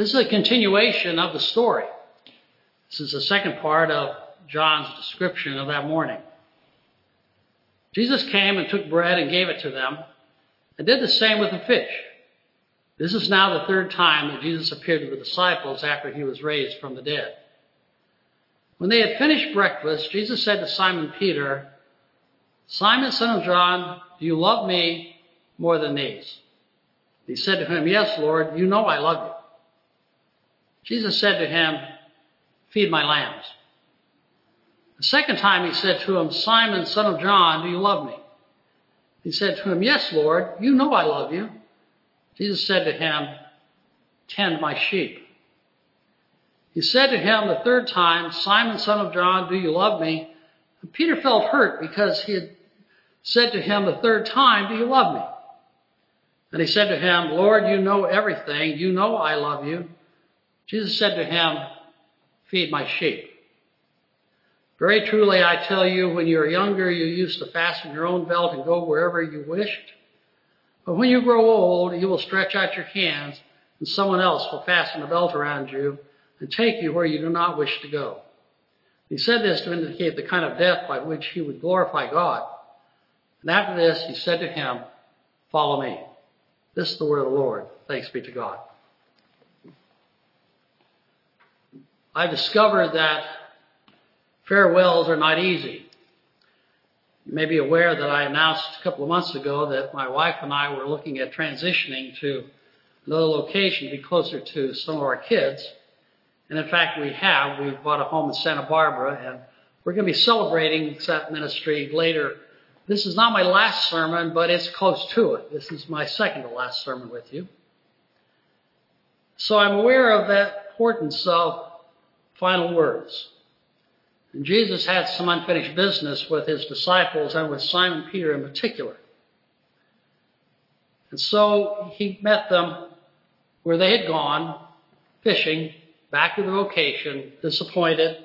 This is a continuation of the story. This is the second part of John's description of that morning. Jesus came and took bread and gave it to them, and did the same with the fish. This is now the third time that Jesus appeared to the disciples after he was raised from the dead. When they had finished breakfast, Jesus said to Simon Peter, Simon, son of John, do you love me more than these? He said to him, Yes, Lord, you know I love you. Jesus said to him, Feed my lambs. The second time he said to him, Simon, son of John, do you love me? He said to him, Yes, Lord, you know I love you. Jesus said to him, Tend my sheep. He said to him the third time, Simon, son of John, do you love me? And Peter felt hurt because he had said to him the third time, Do you love me? And he said to him, Lord, you know everything. You know I love you. Jesus said to him, Feed my sheep. Very truly, I tell you, when you were younger, you used to fasten your own belt and go wherever you wished. But when you grow old, you will stretch out your hands, and someone else will fasten a belt around you and take you where you do not wish to go. He said this to indicate the kind of death by which he would glorify God. And after this, he said to him, Follow me. This is the word of the Lord. Thanks be to God. I discovered that farewells are not easy. You may be aware that I announced a couple of months ago that my wife and I were looking at transitioning to another location to be closer to some of our kids. And in fact, we have. We've bought a home in Santa Barbara and we're going to be celebrating that ministry later. This is not my last sermon, but it's close to it. This is my second to last sermon with you. So I'm aware of that importance of final words. And Jesus had some unfinished business with his disciples and with Simon Peter in particular. And so he met them where they had gone, fishing, back to the location, disappointed,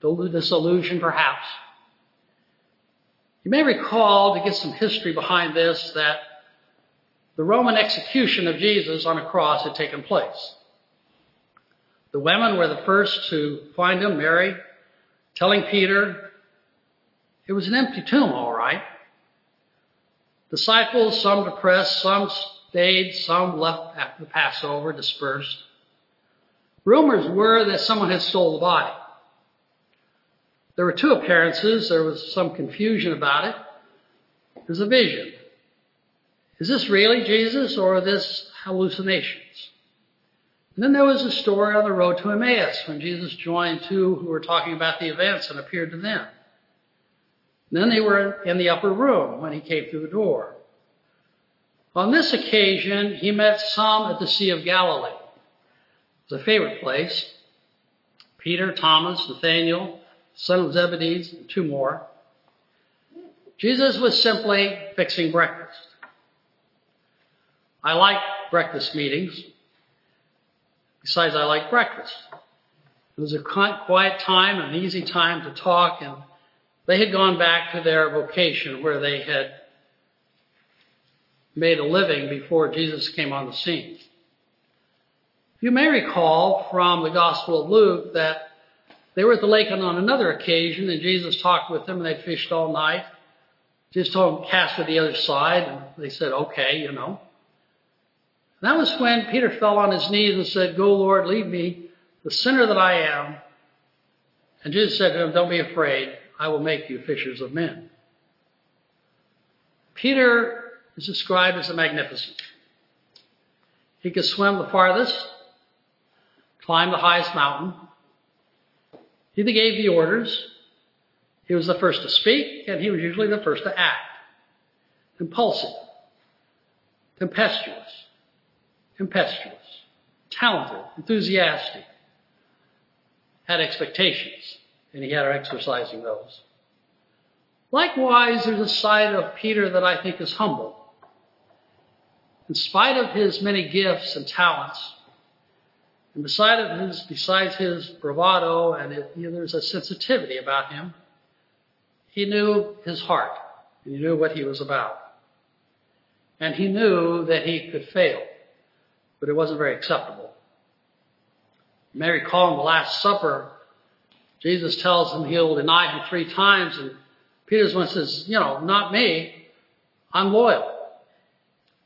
disillusioned perhaps. You may recall, to get some history behind this, that the Roman execution of Jesus on a cross had taken place. The women were the first to find him, Mary, telling Peter, it was an empty tomb, all right. Disciples, some depressed, some stayed, some left after the Passover, dispersed. Rumors were that someone had stole the body. There were two appearances. There was some confusion about it. There's a vision. Is this really Jesus or this hallucinations? And then there was a story on the road to Emmaus when Jesus joined two who were talking about the events and appeared to them. And then they were in the upper room when he came through the door. On this occasion, he met some at the Sea of Galilee. It was a favorite place. Peter, Thomas, Nathaniel, son of Zebedee, and two more. Jesus was simply fixing breakfast. I like breakfast meetings. Besides, I like breakfast. It was a quiet time, an easy time to talk, and they had gone back to their vocation where they had made a living before Jesus came on the scene. You may recall from the Gospel of Luke that they were at the lake on another occasion, and Jesus talked with them, and they fished all night. Jesus told them cast to the other side, and they said, okay, you know. That was when Peter fell on his knees and said, Go, Lord, leave me, the sinner that I am. And Jesus said to him, Don't be afraid. I will make you fishers of men. Peter is described as a magnificent. He could swim the farthest, climb the highest mountain. He gave the orders. He was the first to speak, and he was usually the first to act. Impulsive, tempestuous, tempestuous, talented, enthusiastic, had expectations, and he had exercising those. Likewise, there's a side of Peter that I think is humble. In spite of his many gifts and talents, and beside his, besides his bravado, and it, you know, there's a sensitivity about him, he knew his heart. and He knew what he was about. And he knew that he could fail but it wasn't very acceptable. Mary in the Last Supper, Jesus tells him he'll deny him three times, and Peter's one says, you know, not me. I'm loyal.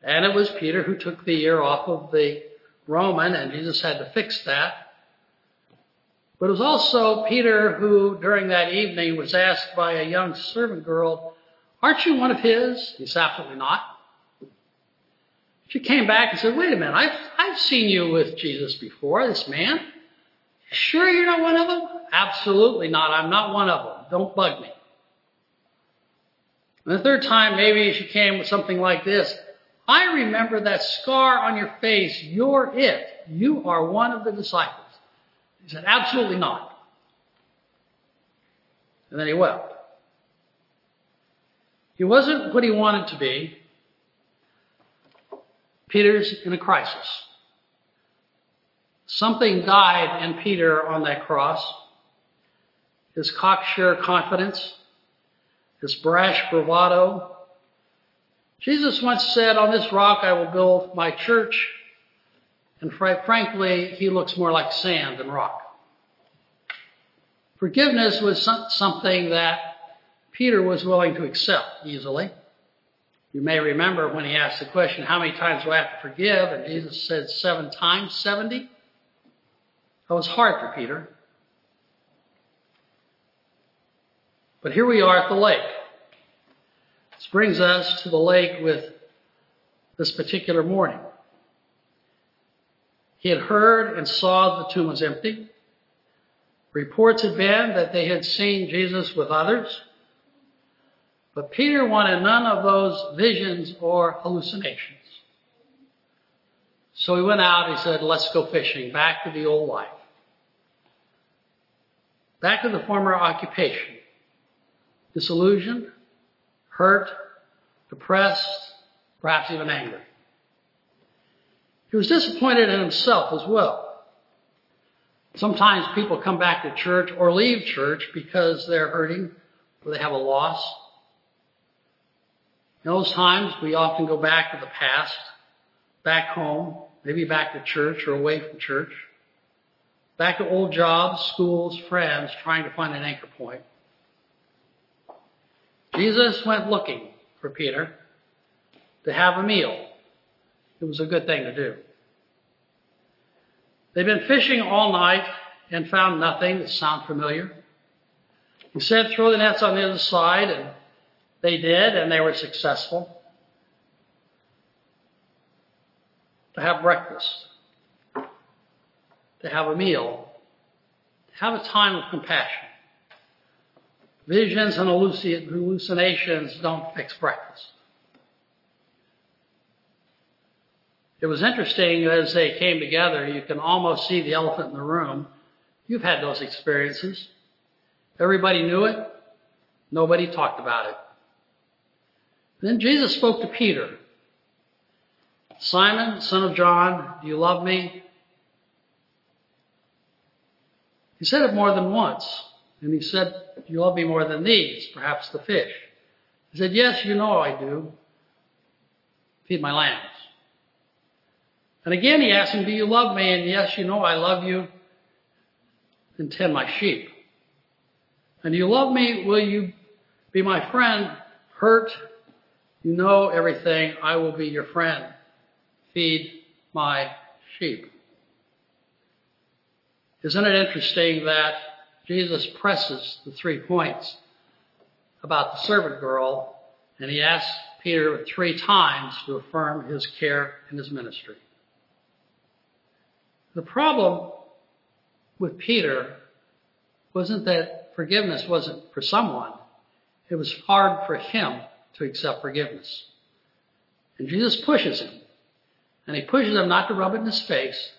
And it was Peter who took the ear off of the Roman, and Jesus had to fix that. But it was also Peter who, during that evening, was asked by a young servant girl, Aren't you one of his? He said, Absolutely not. She came back and said, Wait a minute, I've, I've seen you with Jesus before, this man. Sure you're not one of them? Absolutely not. I'm not one of them. Don't bug me. And the third time, maybe she came with something like this. I remember that scar on your face. You're it. You are one of the disciples. He said, Absolutely not. And then he wept. He wasn't what he wanted to be. Peter's in a crisis. Something died in Peter on that cross. His cocksure confidence, his brash bravado. Jesus once said, On this rock I will build my church. And frankly, he looks more like sand than rock. Forgiveness was something that Peter was willing to accept easily. You may remember when he asked the question, How many times do I have to forgive? And Jesus said, Seven times, 70. That was hard for Peter. But here we are at the lake. This brings us to the lake with this particular morning. He had heard and saw the tomb was empty. Reports had been that they had seen Jesus with others. But Peter wanted none of those visions or hallucinations. So he went out, he said, let's go fishing, back to the old life. Back to the former occupation. Disillusioned, hurt, depressed, perhaps even angry. He was disappointed in himself as well. Sometimes people come back to church or leave church because they're hurting or they have a loss. In those times, we often go back to the past, back home, maybe back to church or away from church, back to old jobs, schools, friends, trying to find an anchor point. Jesus went looking for Peter to have a meal. It was a good thing to do. They'd been fishing all night and found nothing that sounded familiar. He said, throw the nets on the other side, and they did, and they were successful. To have breakfast, to have a meal, to have a time of compassion. Visions and hallucinations don't fix breakfast. It was interesting as they came together, you can almost see the elephant in the room. You've had those experiences. Everybody knew it. Nobody talked about it. Then Jesus spoke to Peter. Simon, son of John, do you love me? He said it more than once. And he said, do you love me more than these? Perhaps the fish. He said, yes, you know I do. Feed my lambs. And again he asked him, Do you love me? And yes, you know I love you. And tend my sheep. And do you love me? Will you be my friend? Hurt? You know everything. I will be your friend. Feed my sheep. Isn't it interesting that Jesus presses the three points about the servant girl and he asks Peter three times to affirm his care and his ministry? The problem with Peter wasn't that forgiveness wasn't for someone. It was hard for him to accept forgiveness. And Jesus pushes him. And he pushes him not to rub it in his face,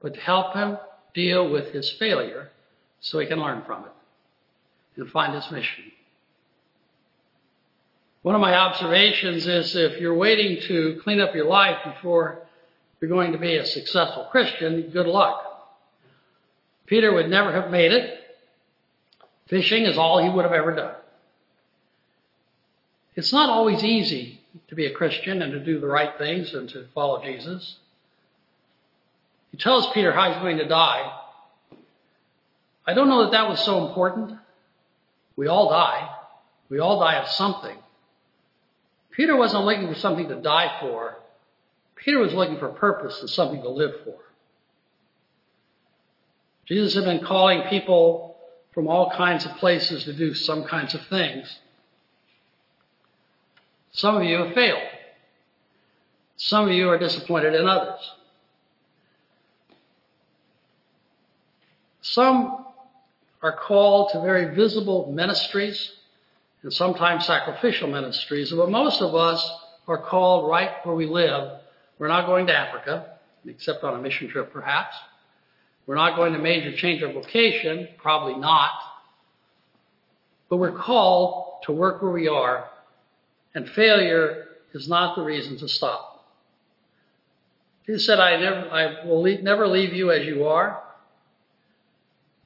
but to help him deal with his failure so he can learn from it and find his mission. One of my observations is if you're waiting to clean up your life before you're going to be a successful Christian, good luck. Peter would never have made it. Fishing is all he would have ever done. It's not always easy to be a Christian and to do the right things and to follow Jesus. He tells Peter how he's going to die. I don't know that that was so important. We all die. We all die of something. Peter wasn't looking for something to die for. Peter was looking for purpose and something to live for. Jesus had been calling people from all kinds of places to do some kinds of things. Some of you have failed. Some of you are disappointed in others. Some are called to very visible ministries and sometimes sacrificial ministries, but most of us are called right where we live. We're not going to Africa, except on a mission trip perhaps. We're not going to major change of location, probably not. But we're called to work where we are, and failure is not the reason to stop. Jesus said, I, never, I will leave, never leave you as you are.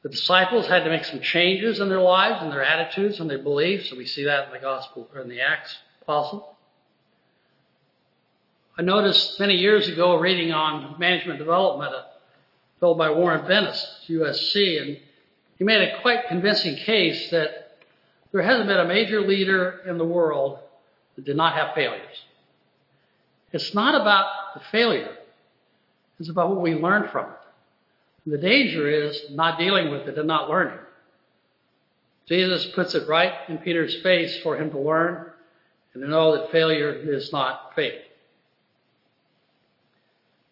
The disciples had to make some changes in their lives and their attitudes and their beliefs, and we see that in the Gospel or in the Acts Apostle. I noticed many years ago reading on management development fellow by Warren Bennis, USC, and he made a quite convincing case that there hasn't been a major leader in the world that did not have failures. It's not about the failure. It's about what we learn from it. And the danger is not dealing with it and not learning. Jesus puts it right in Peter's face for him to learn and to know that failure is not faith.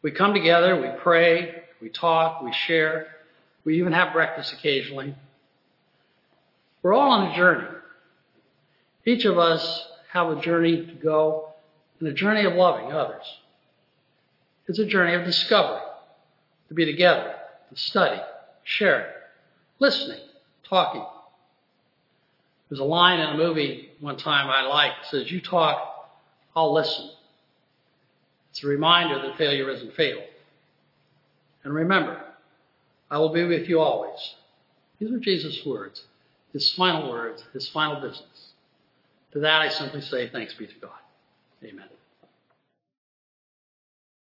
We come together, we pray, we talk, we share, we even have breakfast occasionally. We're all on a journey. Each of us have a journey to go and a journey of loving others. It's a journey of discovery, to be together, to study, sharing, listening, talking. There's a line in a movie one time I liked. It says, You talk, I'll listen. It's a reminder that failure isn't fatal. And remember, I will be with you always. These are Jesus' words, his final words, his final business. To that I simply say, thanks be to God. Amen.